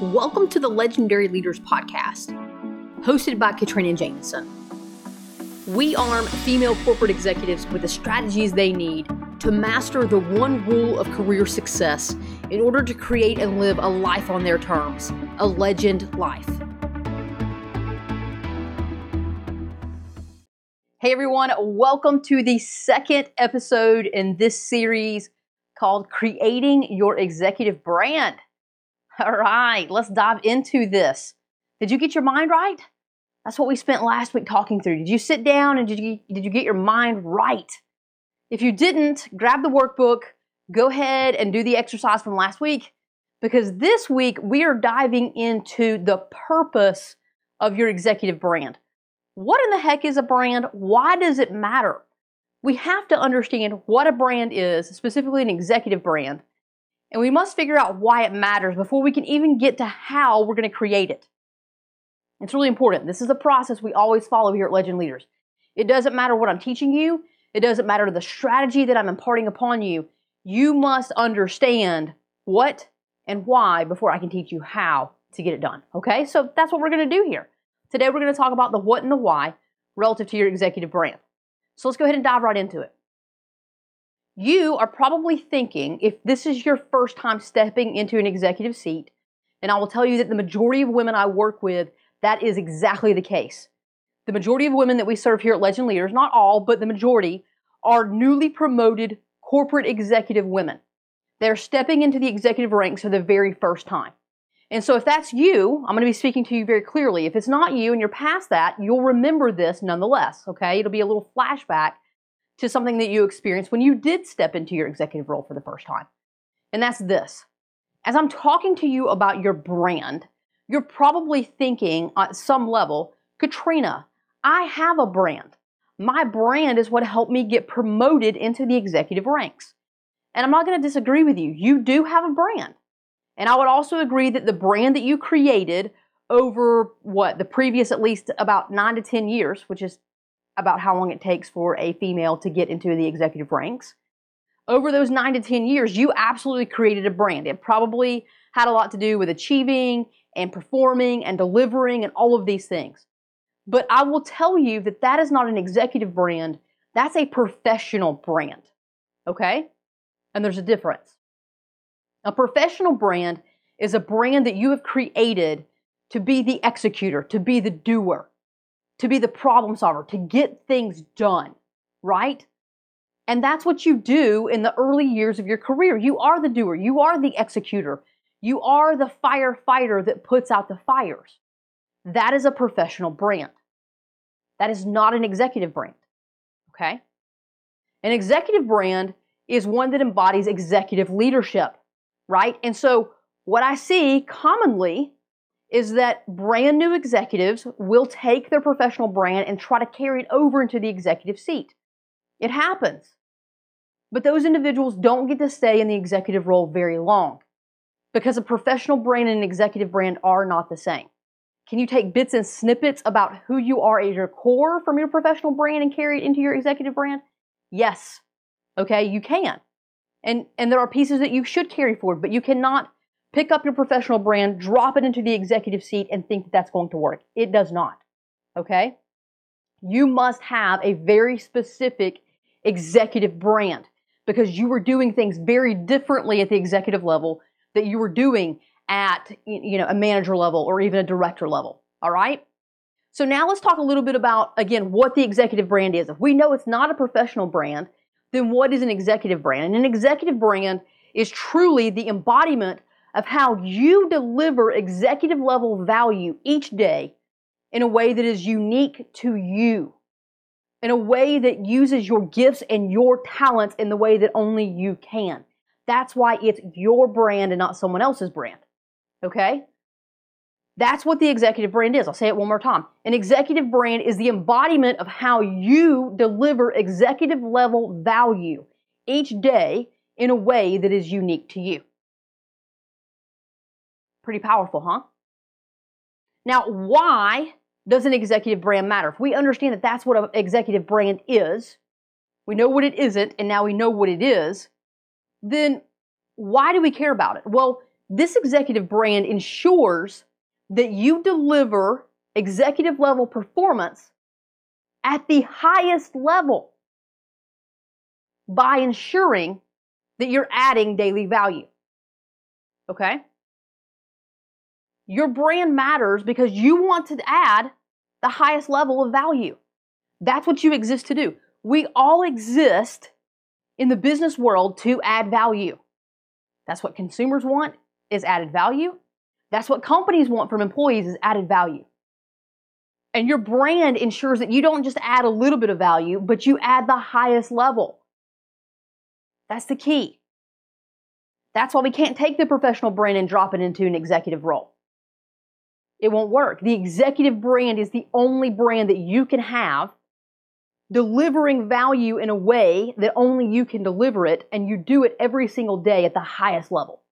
Welcome to the Legendary Leaders Podcast, hosted by Katrina Jameson. We arm female corporate executives with the strategies they need to master the one rule of career success in order to create and live a life on their terms, a legend life. Hey everyone, welcome to the second episode in this series called Creating Your Executive Brand. All right, let's dive into this. Did you get your mind right? That's what we spent last week talking through. Did you sit down and did you did you get your mind right? If you didn't, grab the workbook, go ahead and do the exercise from last week because this week we are diving into the purpose of your executive brand. What in the heck is a brand? Why does it matter? We have to understand what a brand is, specifically an executive brand, and we must figure out why it matters before we can even get to how we're going to create it. It's really important. This is a process we always follow here at Legend Leaders. It doesn't matter what I'm teaching you, it doesn't matter the strategy that I'm imparting upon you. You must understand what and why before I can teach you how to get it done. Okay? So that's what we're going to do here. Today we're going to talk about the what and the why relative to your executive brand. So let's go ahead and dive right into it. You are probably thinking, if this is your first time stepping into an executive seat, and I will tell you that the majority of women I work with, that is exactly the case. The majority of women that we serve here at Legend Leaders, not all, but the majority, are newly promoted corporate executive women. They're stepping into the executive ranks for the very first time. And so if that's you, I'm going to be speaking to you very clearly. If it's not you and you're past that, you'll remember this nonetheless, okay? It'll be a little flashback to something that you experienced when you did step into your executive role for the first time. And that's this. As I'm talking to you about your brand, you're probably thinking at some level, Katrina, I have a brand. My brand is what helped me get promoted into the executive ranks. And I'm not going to disagree with you. You do have a brand. And I would also agree that the brand that you created over what the previous at least about nine to 10 years, which is about how long it takes for a female to get into the executive ranks. Over those nine to 10 years, you absolutely created a brand. It probably had a lot to do with achieving and performing and delivering and all of these things. But I will tell you that that is not an executive brand, that's a professional brand. Okay? And there's a difference. A professional brand is a brand that you have created to be the executor, to be the doer to be the problem solver, to get things done, right? And that's what you do in the early years of your career. You are the doer, you are the executor, you are the firefighter that puts out the fires. That is a professional brand. That is not an executive brand. Okay? An executive brand is one that embodies executive leadership, right? And so, what I see commonly is that brand new executives will take their professional brand and try to carry it over into the executive seat. It happens. But those individuals don't get to stay in the executive role very long because a professional brand and an executive brand are not the same. Can you take bits and snippets about who you are at your core from your professional brand and carry it into your executive brand? Yes. Okay, you can. And and there are pieces that you should carry forward, but you cannot pick up your professional brand, drop it into the executive seat, and think that that's going to work. It does not. Okay? You must have a very specific executive brand because you were doing things very differently at the executive level that you were doing at you know a manager level or even a director level. All right? So now let's talk a little bit about again what the executive brand is. If we know it's not a professional brand, then what is an executive brand? And an executive brand is truly the embodiment of how you deliver executive level value each day in a way that is unique to you, in a way that uses your gifts and your talents in the way that only you can. That's why it's your brand and not someone else's brand. Okay? That's what the executive brand is. I'll say it one more time. An executive brand is the embodiment of how you deliver executive level value each day in a way that is unique to you. Pretty powerful, huh? Now, why does an executive brand matter? If we understand that that's what an executive brand is, we know what it isn't, and now we know what it is, then why do we care about it? Well, This executive brand ensures that you deliver executive level performance at the highest level by ensuring that you're adding daily value. Okay? Your brand matters because you want to add the highest level of value. That's what you exist to do. We all exist in the business world to add value. That's what consumers want is added value. That's what companies want from employees is added value. And your brand ensures that you don't just add a little bit of value, but you add the highest level. That's the key. That's why we can't take the professional brand and drop it into an executive role. It won't work. The executive brand is the only brand that you can have delivering value in a way that only you can deliver it, and you do it every single day at the highest level.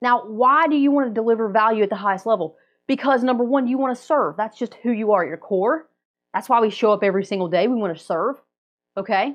Now, why do you want to deliver value at the highest level? Because number one, you want to serve. That's just who you are at your core. That's why we show up every single day. We want to serve. Okay?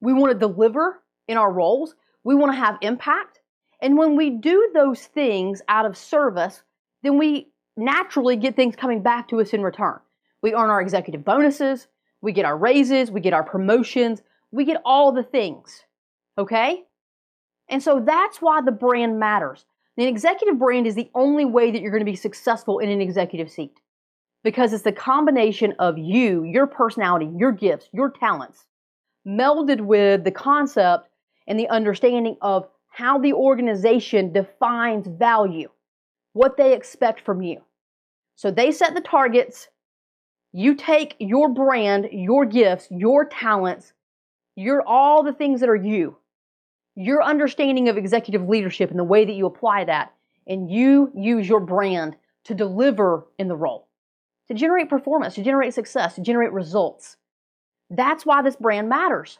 We want to deliver in our roles. We want to have impact. And when we do those things out of service, then we naturally get things coming back to us in return. We earn our executive bonuses, we get our raises, we get our promotions, we get all the things. Okay? And so that's why the brand matters. An executive brand is the only way that you're going to be successful in an executive seat because it's the combination of you, your personality, your gifts, your talents, melded with the concept and the understanding of how the organization defines value, what they expect from you. So they set the targets. You take your brand, your gifts, your talents, your all the things that are you, your understanding of executive leadership and the way that you apply that, and you use your brand to deliver in the role, to generate performance, to generate success, to generate results. That's why this brand matters.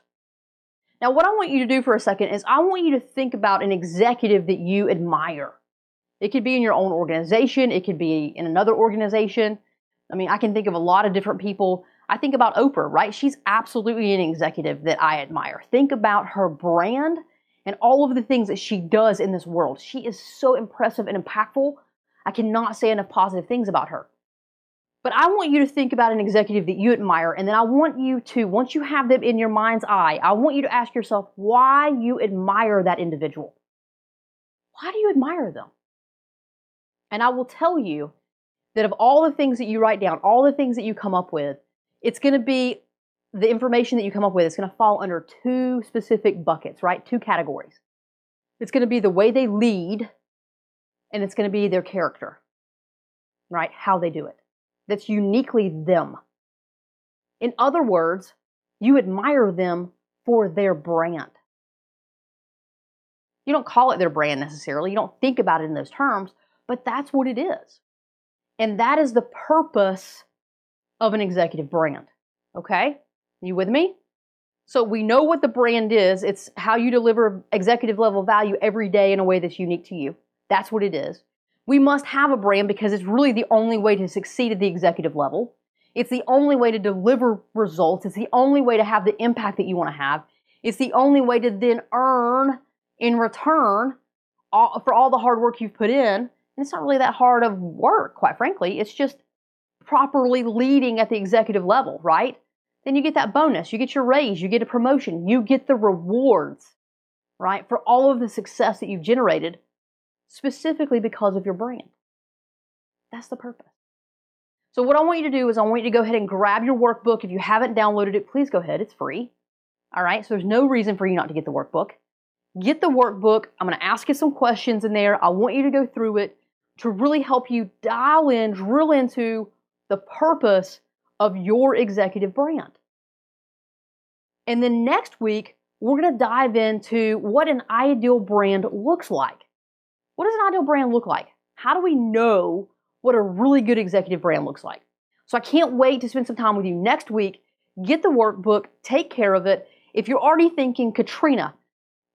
Now, what I want you to do for a second is I want you to think about an executive that you admire. It could be in your own organization, it could be in another organization. I mean, I can think of a lot of different people. I think about Oprah, right? She's absolutely an executive that I admire. Think about her brand and all of the things that she does in this world. She is so impressive and impactful. I cannot say enough positive things about her. But I want you to think about an executive that you admire, and then I want you to, once you have them in your mind's eye, I want you to ask yourself why you admire that individual. Why do you admire them? And I will tell you that of all the things that you write down, all the things that you come up with, it's going to be the information that you come up with it's going to fall under two specific buckets, right? Two categories. It's going to be the way they lead, and it's going to be their character, right? How they do it. That's uniquely them. In other words, you admire them for their brand. You don't call it their brand necessarily, you don't think about it in those terms, but that's what it is. And that is the purpose of an executive brand. Okay? You with me? So we know what the brand is. It's how you deliver executive level value every day in a way that's unique to you. That's what it is. We must have a brand because it's really the only way to succeed at the executive level. It's the only way to deliver results. It's the only way to have the impact that you want to have. It's the only way to then earn in return all, for all the hard work you've put in. And it's not really that hard of work, quite frankly. It's just properly leading at the executive level, right? then you get that bonus, you get your raise, you get a promotion, you get the rewards, right, for all of the success that you've generated specifically because of your brand. That's the purpose. So, what I want you to do is, I want you to go ahead and grab your workbook. If you haven't downloaded it, please go ahead, it's free. All right, so there's no reason for you not to get the workbook. Get the workbook. I'm going to ask you some questions in there. I want you to go through it to really help you dial in, drill into the purpose of your executive brand. And then next week, we're going to dive into what an ideal brand looks like. What does an ideal brand look like? How do we know what a really good executive brand looks like? So I can't wait to spend some time with you next week. Get the workbook, take care of it. If you're already thinking, Katrina,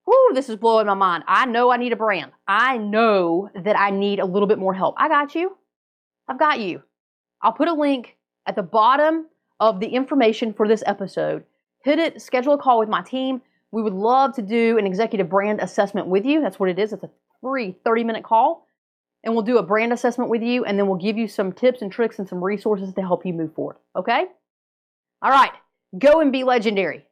whoo, this is blowing my mind. I know I need a brand. I know that I need a little bit more help. I got you. I've got you. I'll put a link at the bottom of the information for this episode hit it, schedule a call with my team. We would love to do an executive brand assessment with you. That's what it is. It's a free 30 minute call. And we'll do a brand assessment with you, and then we'll give you some tips and tricks and some resources to help you move forward. Okay? All right, go and be legendary.